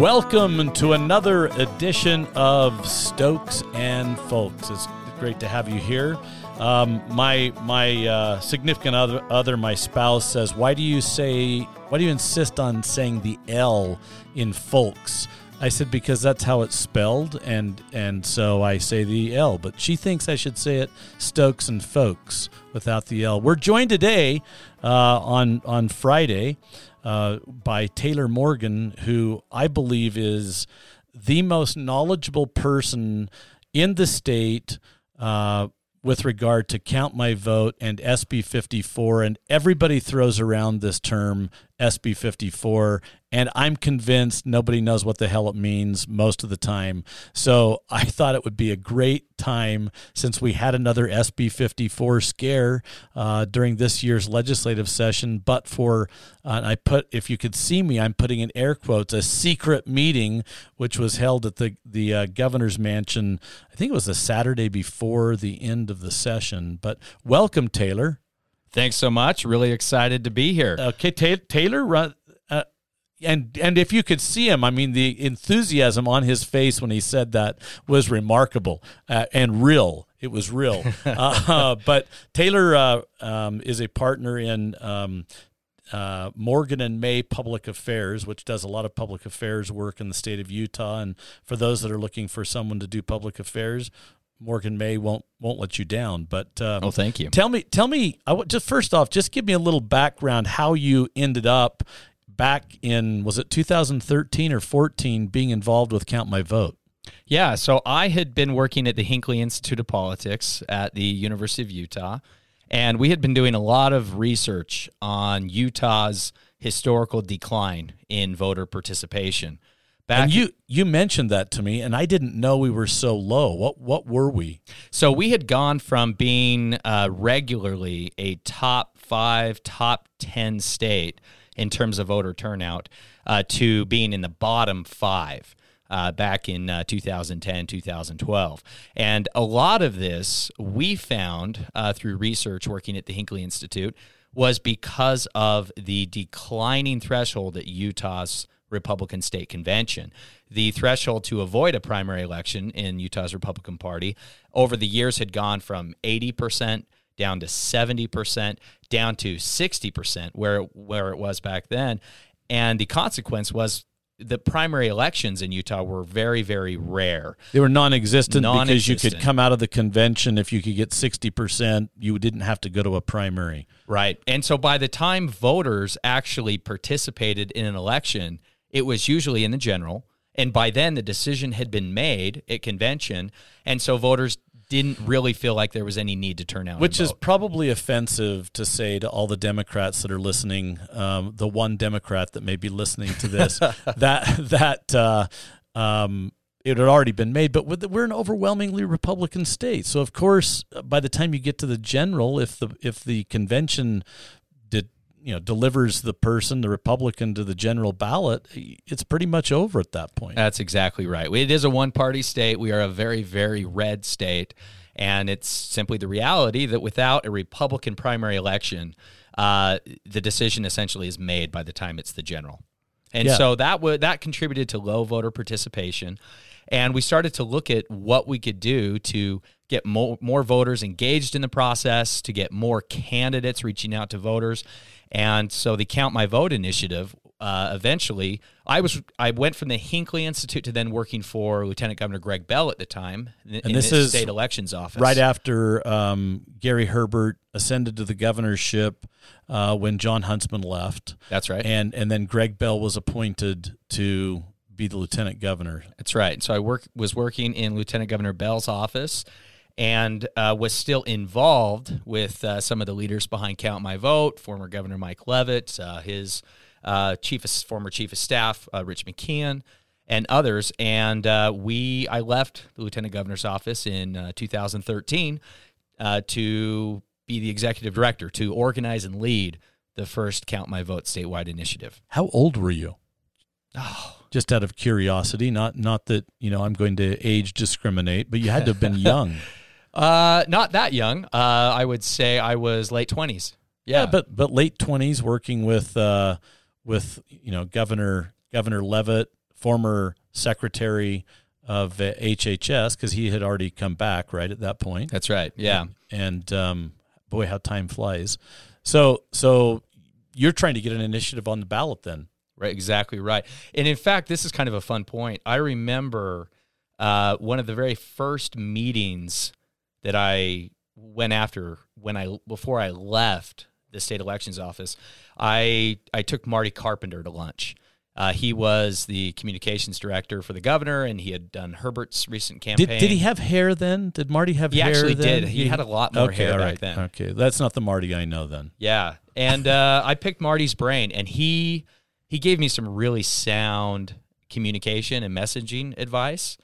Welcome to another edition of Stokes and Folks. It's great to have you here. Um, my my uh, significant other, other, my spouse, says, "Why do you say? Why do you insist on saying the L in folks?" I said because that's how it's spelled, and and so I say the L. But she thinks I should say it Stokes and Folks without the L. We're joined today uh, on on Friday uh, by Taylor Morgan, who I believe is the most knowledgeable person in the state uh, with regard to count my vote and SB 54. And everybody throws around this term SB 54 and I'm convinced nobody knows what the hell it means most of the time. So I thought it would be a great time since we had another SB 54 scare uh, during this year's legislative session. But for, uh, I put, if you could see me, I'm putting in air quotes, a secret meeting, which was held at the, the uh, governor's mansion. I think it was the Saturday before the end of the session. But welcome, Taylor. Thanks so much. Really excited to be here. Okay, Taylor, run, and and if you could see him, I mean, the enthusiasm on his face when he said that was remarkable uh, and real. It was real. uh, but Taylor uh, um, is a partner in um, uh, Morgan and May Public Affairs, which does a lot of public affairs work in the state of Utah. And for those that are looking for someone to do public affairs, Morgan May won't won't let you down. But um, oh, thank you. Tell me, tell me. I w- just first off, just give me a little background how you ended up back in was it 2013 or 14 being involved with Count My Vote? Yeah, so I had been working at the Hinckley Institute of Politics at the University of Utah, and we had been doing a lot of research on Utah's historical decline in voter participation. Back and you you mentioned that to me, and I didn't know we were so low. What what were we? So we had gone from being uh, regularly a top five, top ten state in terms of voter turnout uh, to being in the bottom five. Uh, back in uh, 2010, 2012. And a lot of this we found uh, through research working at the Hinckley Institute was because of the declining threshold at Utah's Republican State Convention. The threshold to avoid a primary election in Utah's Republican Party over the years had gone from 80% down to 70%, down to 60%, where, where it was back then. And the consequence was the primary elections in Utah were very, very rare. They were non-existent, non-existent, because you could come out of the convention if you could get sixty percent. You didn't have to go to a primary, right? And so by the time voters actually participated in an election, it was usually in the general, and by then the decision had been made at convention, and so voters didn't really feel like there was any need to turn out. Which is probably offensive to say to all the Democrats that are listening. Um, the one Democrat that may be listening to this, that that uh, um, it had already been made. But we're an overwhelmingly Republican state, so of course, by the time you get to the general, if the if the convention you know delivers the person the republican to the general ballot it's pretty much over at that point. That's exactly right. It is a one party state. We are a very very red state. And it's simply the reality that without a republican primary election uh, the decision essentially is made by the time it's the general. And yeah. so that would that contributed to low voter participation. And we started to look at what we could do to get more, more voters engaged in the process, to get more candidates reaching out to voters. And so the Count My Vote initiative uh, eventually I was I went from the Hinckley Institute to then working for Lieutenant Governor Greg Bell at the time in, and this is state elections office. Right after um, Gary Herbert ascended to the governorship uh, when Jon Huntsman left. That's right. And and then Greg Bell was appointed to be the lieutenant governor. That's right. So I work was working in Lieutenant Governor Bell's office and uh, was still involved with uh, some of the leaders behind Count My Vote, former Governor Mike Leavitt, uh, his uh, chief of, former chief of staff uh, Rich McKeown, and others. And uh, we, I left the lieutenant governor's office in 2013 to be the executive director to organize and lead the first Count My Vote statewide initiative. How old were you? Oh, just out of curiosity, not not that you know I'm going to age discriminate, but you had to have been young. Uh, not that young. Uh, I would say I was late twenties. Yeah. yeah. but but late twenties, working with uh, with you know Governor Governor Leavitt, former secretary of HHS because he had already come back right at that point. That's right. Yeah. And um, boy, how time flies. So so you're trying to get an initiative on the ballot then. Right, exactly right. And in fact, this is kind of a fun point. I remember uh, one of the very first meetings that I went after when I before I left the state elections office. I I took Marty Carpenter to lunch. Uh, he was the communications director for the governor, and he had done Herbert's recent campaign. Did, did he have hair then? Did Marty have hair? he hair? actually then? did. He, had a lot more okay, hair back then. Okay, that's not the Marty I know then. Yeah, and uh, I picked Marty's brain, and he he gave me some really sound communication and messaging advice.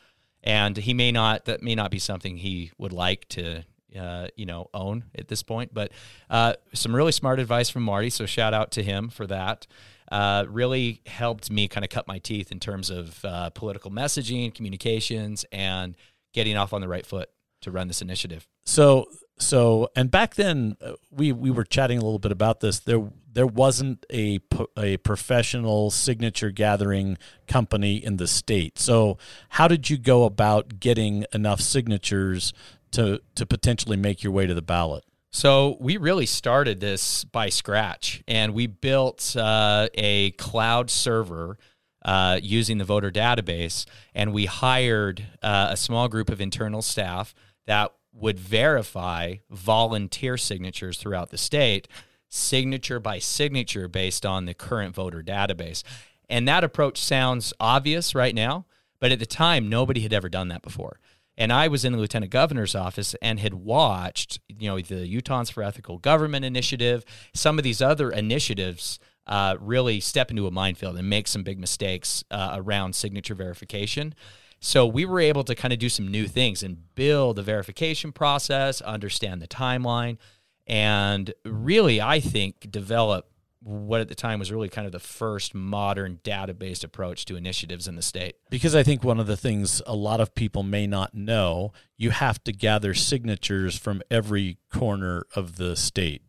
And he may not that may not be something he would like to uh, you know own at this point, but uh, some really smart advice from Marty. So shout out to him for that. Uh, really helped me kind of cut my teeth in terms of uh, political messaging, communications, and getting off on the right foot to run this initiative. So so and back then uh, we we were chatting a little bit about this. There there wasn't a a professional signature gathering company in the state. So how did you go about getting enough signatures to to potentially make your way to the ballot? So we really started this by scratch, and we built uh, a cloud server uh, using the voter database, and we hired uh, a small group of internal staff that would verify volunteer signatures throughout the state, signature by signature, based on the current voter database. And that approach sounds obvious right now, but at the time, nobody had ever done that before. And I was in the lieutenant governor's office and had watched, you know, the Utahns for Ethical Government initiative, some of these other initiatives uh, really step into a minefield and make some big mistakes uh, around signature verification. So we were able to kind of do some new things and build a verification process, understand the timeline, and really, I think, develop what at the time was really kind of the first modern database approach to initiatives in the state. Because I think one of the things a lot of people may not know, you have to gather signatures from every corner of the state.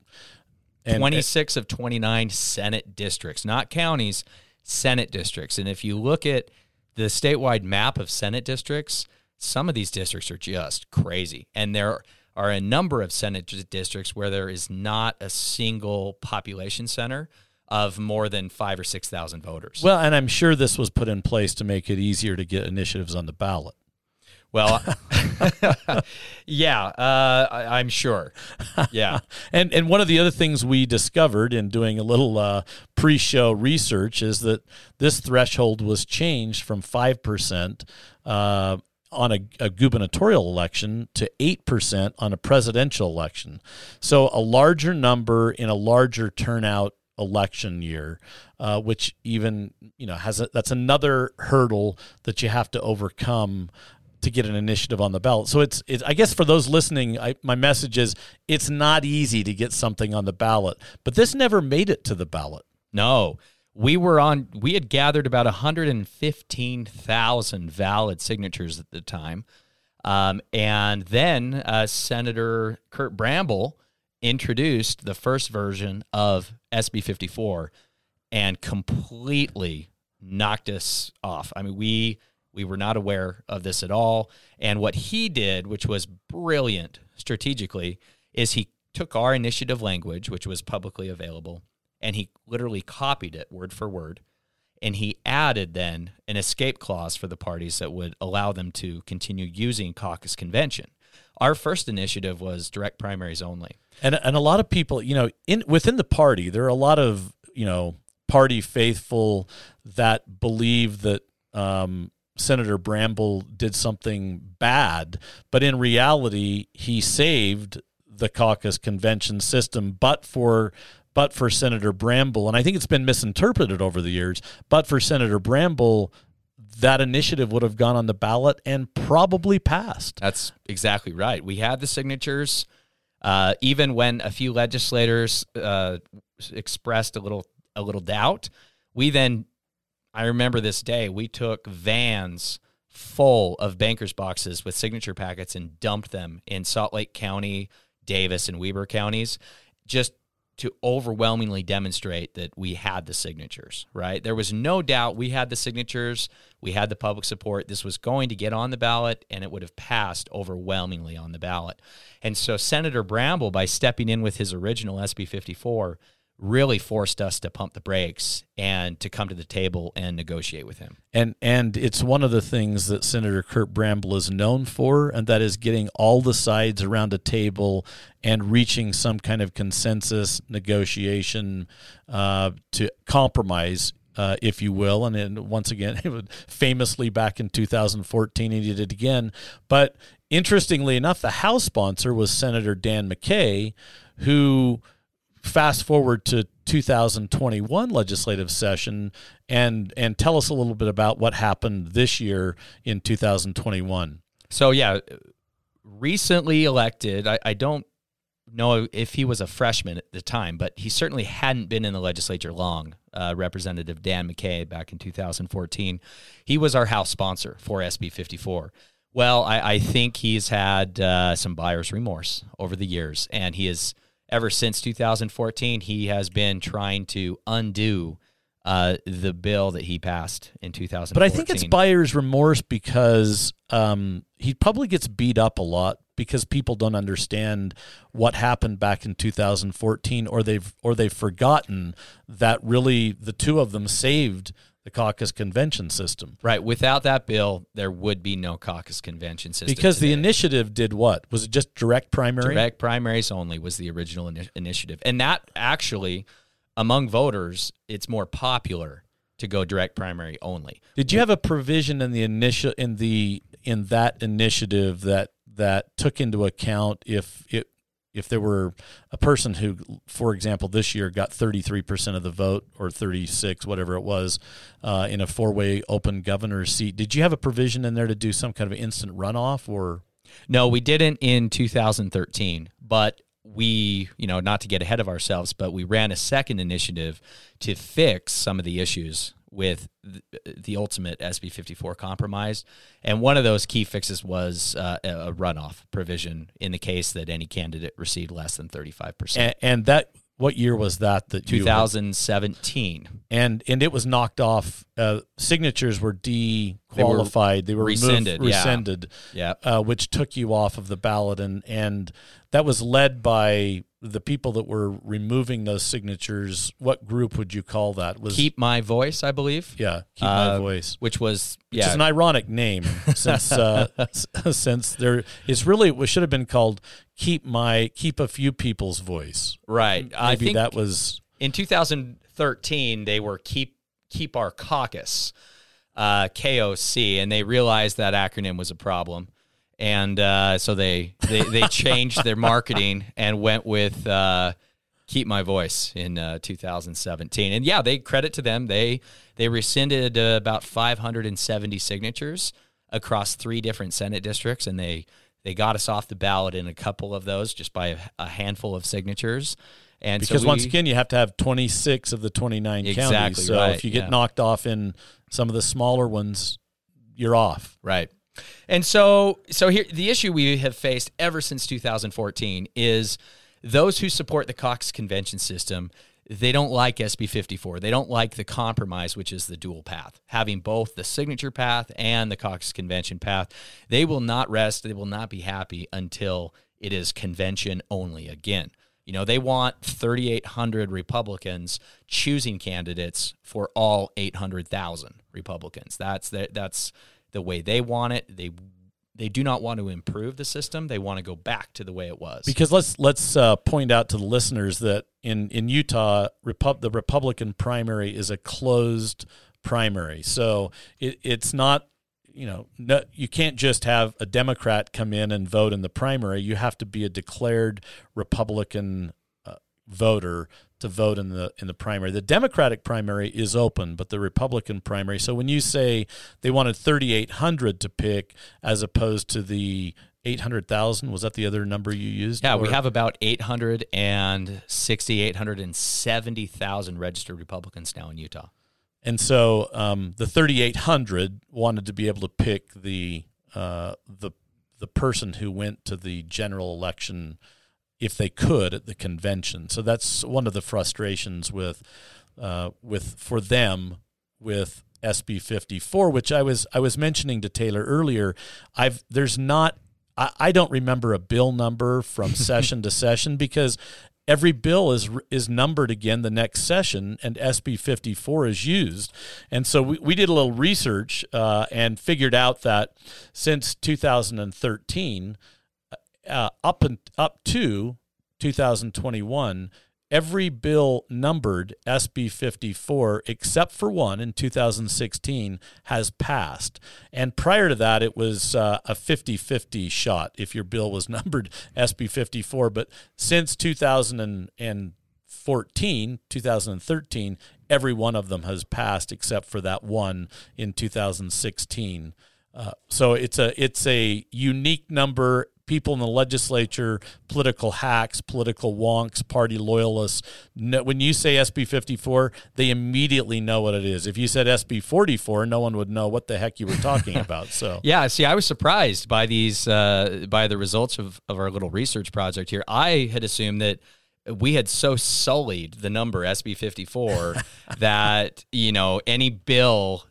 And uh, 26 of 29 Senate districts, not counties, Senate districts. And if you look at the statewide map of Senate districts, some of these districts are just crazy. And there are a number of Senate districts where there is not a single population center of more than five or 6,000 voters. Well, and I'm sure this was put in place to make it easier to get initiatives on the ballot. Well, yeah, uh, I, am sure. Yeah, and and one of the other things we discovered in doing a little uh, pre-show research is that this threshold was changed from five percent uh, on a, a, gubernatorial election to 8% on a presidential election. So a larger number in a larger turnout election year, uh, which even, you know, has a, that's another hurdle that you have to overcome to get an initiative on the ballot. So it's, it's I guess for those listening, I, my message is it's not easy to get something on the ballot, but this never made it to the ballot. No we were on we had gathered about 115,000 valid signatures at the time. Um, and then uh, Senator Curt Bramble introduced the first version of SB 54 and completely knocked us off. I mean, we we were not aware of this at all. And what he did, which was brilliant strategically, is he took our initiative language, which was publicly available, and he literally copied it word for word. And he added then an escape clause for the parties that would allow them to continue using caucus convention. Our first initiative was direct primaries only. And and a lot of people you know in within the party there are a lot of you know party faithful that believe that um, Senator Bramble did something bad, but in reality, he saved the caucus convention system, but for but for Senator Bramble, and I think it's been misinterpreted over the years, but for Senator Bramble, that initiative would have gone on the ballot and probably passed. That's exactly right. We had the signatures. Uh, even when a few legislators uh, expressed a little a little doubt, we then I remember this day we took vans full of bankers boxes with signature packets and dumped them in Salt Lake County, Davis, and Weber counties, just to overwhelmingly demonstrate that we had the signatures, right? There was no doubt we had the signatures, we had the public support. This was going to get on the ballot and it would have passed overwhelmingly on the ballot. And so Senator Bramble, by stepping in with his original SB 54, really forced us to pump the brakes and to come to the table and negotiate with him. And and it's one of the things that Senator Curt Bramble is known for, and that is getting all the sides around a table and reaching some kind of consensus negotiation uh, to compromise. Uh, if you will, and then once again, famously back in 2014, he did it again. But interestingly enough, the House sponsor was Senator Dan McCay, who fast forward to 2021 legislative session and and tell us a little bit about what happened this year in 2021 so yeah recently elected I, I don't know if he was a freshman at the time but he certainly hadn't been in the legislature long. Uh, representative dan mccay back in 2014 he was our house sponsor for sb 54 well i, I think he's had uh, some buyer's remorse over the years and he is ever since 2014, he has been trying to undo uh, the bill that he passed in 2014. But I think it's buyer's remorse because um, he probably gets beat up a lot because people don't understand what happened back in 2014, or they've or they've forgotten that really the two of them saved the caucus convention system. Right. Without that bill, there would be no caucus convention system. Because today. the initiative did what? Was it just direct primary? Direct primaries only was the original ini- initiative. And that actually, among voters, it's more popular to go direct primary only. Did you have a provision in the initial in the in that initiative that that took into account if it if there were a person who, for example, this year got 33% of the vote or 36, whatever it was, uh, in a four way open governor's seat, did you have a provision in there to do some kind of instant runoff or? No, we didn't in 2013, but we, you know, not to get ahead of ourselves, but we ran a second initiative to fix some of the issues with the, ultimate SB 54 compromise. And one of those key fixes was uh, a runoff provision in the case that any candidate received less than 35%. And, and that, what year was that? That 2017. and and it was knocked off. Uh, signatures were dequalified. They were, they were rescinded. Removed, rescinded. Yeah. Uh, which took you off of the ballot, and and that was led by the people that were removing those signatures, what group would you call that? Was Keep My Voice, I believe. Yeah, Keep uh, My Voice, which was which yeah. is an ironic name since uh, since there it's really it should have been called Keep My Keep a Few People's Voice. Right. Maybe I think that was in 2013 they were Keep Keep Our Caucus, uh, KOC, and they realized that acronym was a problem and uh, so they they, they changed their marketing and went with uh, "Keep My Voice" in uh, 2017. And yeah, they credit to them. They they rescinded uh, about 570 signatures across three different Senate districts, and they they got us off the ballot in a couple of those just by a, a handful of signatures. And because so we, once again, you have to have 26 of the 29 exactly counties. So right, if you get yeah. knocked off in some of the smaller ones, you're off. Right. And so, so here, the issue we have faced ever since 2014 is those who support the caucus convention system. They don't like SB 54. They don't like the compromise, which is the dual path, having both the signature path and the caucus convention path. They will not rest. They will not be happy until it is convention only again. You know, they want 3,800 Republicans choosing candidates for all 800,000 Republicans. That's the, that's the way they want it. They they do not want to improve the system. They want to go back to the way it was. Because let's let's uh, point out to the listeners that in in Utah, the Republican primary is a closed primary, so it, it's not. You know, no, you can't just have a Democrat come in and vote in the primary. You have to be a declared Republican voter to vote in the in the primary. The Democratic primary is open, but the Republican primary. So when you say they wanted 3800 to pick as opposed to the 800,000, was that the other number you used? Yeah, or? we have about 860 870,000 registered Republicans now in Utah. And so um, the 3800 wanted to be able to pick the uh, the the person who went to the general election if they could at the convention. So that's one of the frustrations with uh, with for them with SB 54, which I was I was mentioning to Taylor earlier. I've there's not I, I don't remember a bill number from session to session because every bill is is numbered again the next session and SB 54 is used. And so we, we did a little research uh, and figured out that since 2013 uh, up and up to 2021 every bill numbered SB 54, except for one in 2016, has passed. And prior to that, it was uh, a 50 50 shot if your bill was numbered SB 54. But since 2014, 2013, every one of them has passed except for that one in 2016. Uh, so it's a it's a unique number people in the legislature, political hacks, political wonks, party loyalists. when you say SB 54, they immediately know what it is. If you said SB 44, no one would know what the heck you were talking about. So yeah, see, I was surprised by these uh, by the results of, of our little research project here. I had assumed that we had so sullied the number SB 54 that you know any bill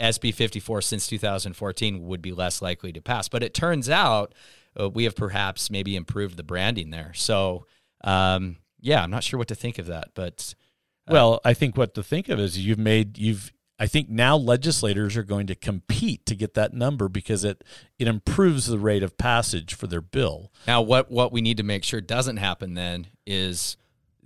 SB 54 since 2014 would be less likely to pass. But it turns out uh, we have perhaps maybe improved the branding there. So, um, yeah, I'm not sure what to think of that, but uh, well, I think what to think of is you've made you've. I think now legislators are going to compete to get that number because it it improves the rate of passage for their bill. Now, what what we need to make sure doesn't happen then is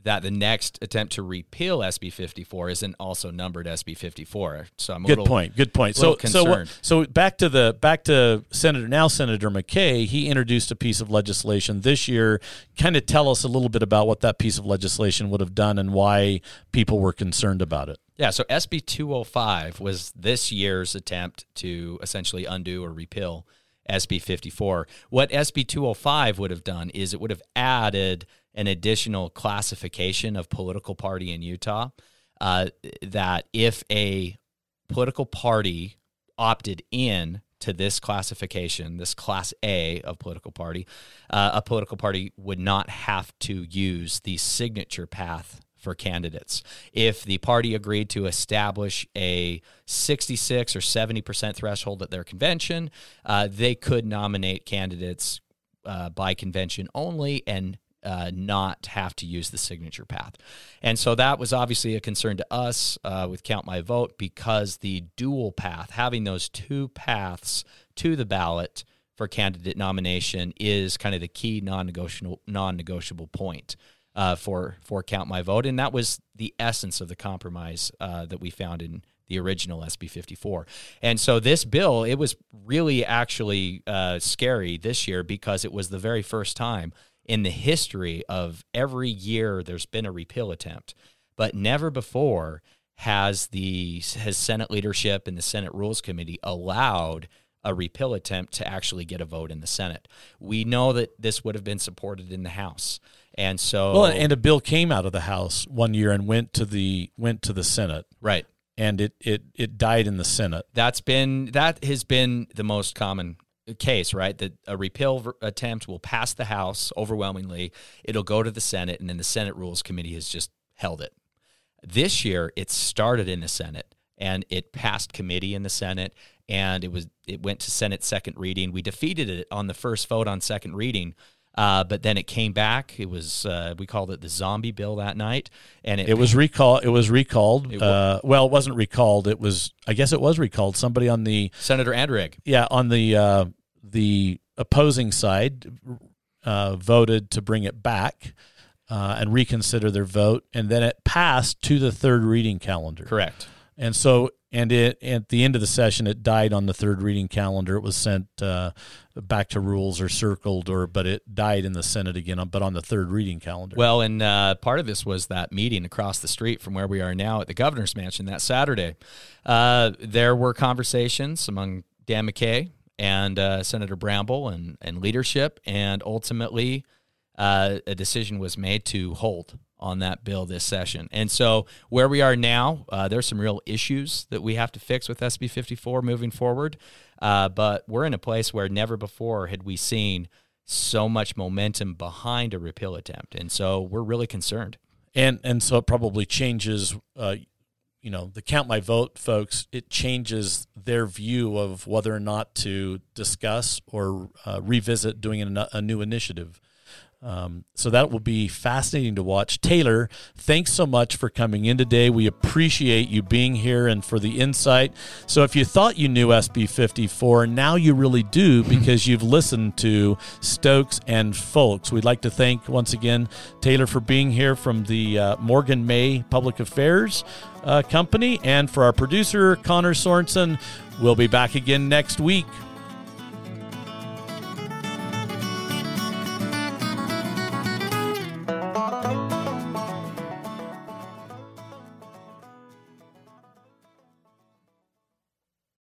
that the next attempt to repeal SB 54 isn't also numbered SB 54. So I'm good little, point. Good point. So concerned. so so back to the back to Senator now Senator McCay. He introduced a piece of legislation this year. Kind of tell us a little bit about what that piece of legislation would have done and why people were concerned about it. Yeah, so SB 205 was this year's attempt to essentially undo or repeal SB 54. What SB 205 would have done is it would have added an additional classification of political party in Utah. Uh, that if a political party opted in to this classification, this class A of political party, uh, a political party would not have to use the signature path for candidates. If the party agreed to establish a 66 or 70% threshold at their convention, uh, they could nominate candidates uh, by convention only and uh, not have to use the signature path. And so that was obviously a concern to us uh, with Count My Vote because the dual path, having those two paths to the ballot for candidate nomination, is kind of the key non-negotiable non-negotiable point. Uh, for for count my vote, and that was the essence of the compromise uh, that we found in the original SB 54. And so this bill, it was really actually uh, scary this year because it was the very first time in the history of every year there's been a repeal attempt, but never before has the has Senate leadership and the Senate Rules Committee allowed a repeal attempt to actually get a vote in the Senate. We know that this would have been supported in the House. And so Well, and a bill came out of the House one year and went to the went to the Senate. Right. And it it it died in the Senate. That's been that has been the most common case, right? That a repeal attempt will pass the House overwhelmingly. It'll go to the Senate, and then the Senate Rules Committee has just held it. This year, it started in the Senate and it passed committee in the Senate, and it was it went to Senate second reading. We defeated it on the first vote on second reading. Uh, but then it came back. It was uh, we called it the zombie bill that night, and it, it was recalled. It was recalled. It uh, well, it wasn't recalled. It was I guess it was recalled. Somebody on the Senator Anderegg. Yeah, on the uh, the opposing side uh, voted to bring it back uh, and reconsider their vote, and then it passed to the third reading calendar. Correct. And so, and it at the end of the session, it died on the third reading calendar. It was sent uh, back to rules or circled, or but it died in the Senate again, but on the third reading calendar. Well, and uh, part of this was that meeting across the street from where we are now at the governor's mansion that Saturday. Uh, there were conversations among Dan McCay, and uh, Senator Bramble and, and leadership. And ultimately, uh, a decision was made to hold on that bill this session. And so, where we are now, uh, there's some real issues that we have to fix with SB 54 moving forward. Uh, but we're in a place where never before had we seen so much momentum behind a repeal attempt, and so we're really concerned. And and so it probably changes. You know, the count my vote folks, it changes their view of whether or not to discuss or uh, revisit doing a, a new initiative. Um, so that will be fascinating to watch. Taylor, thanks so much for coming in today. We appreciate you being here and for the insight. So if you thought you knew SB 54, now you really do because you've listened to Stokes and Folks. We'd like to thank once again Taylor for being here from the uh, Morgan May Public Affairs uh, Company and for our producer, Connor Sorensen. We'll be back again next week.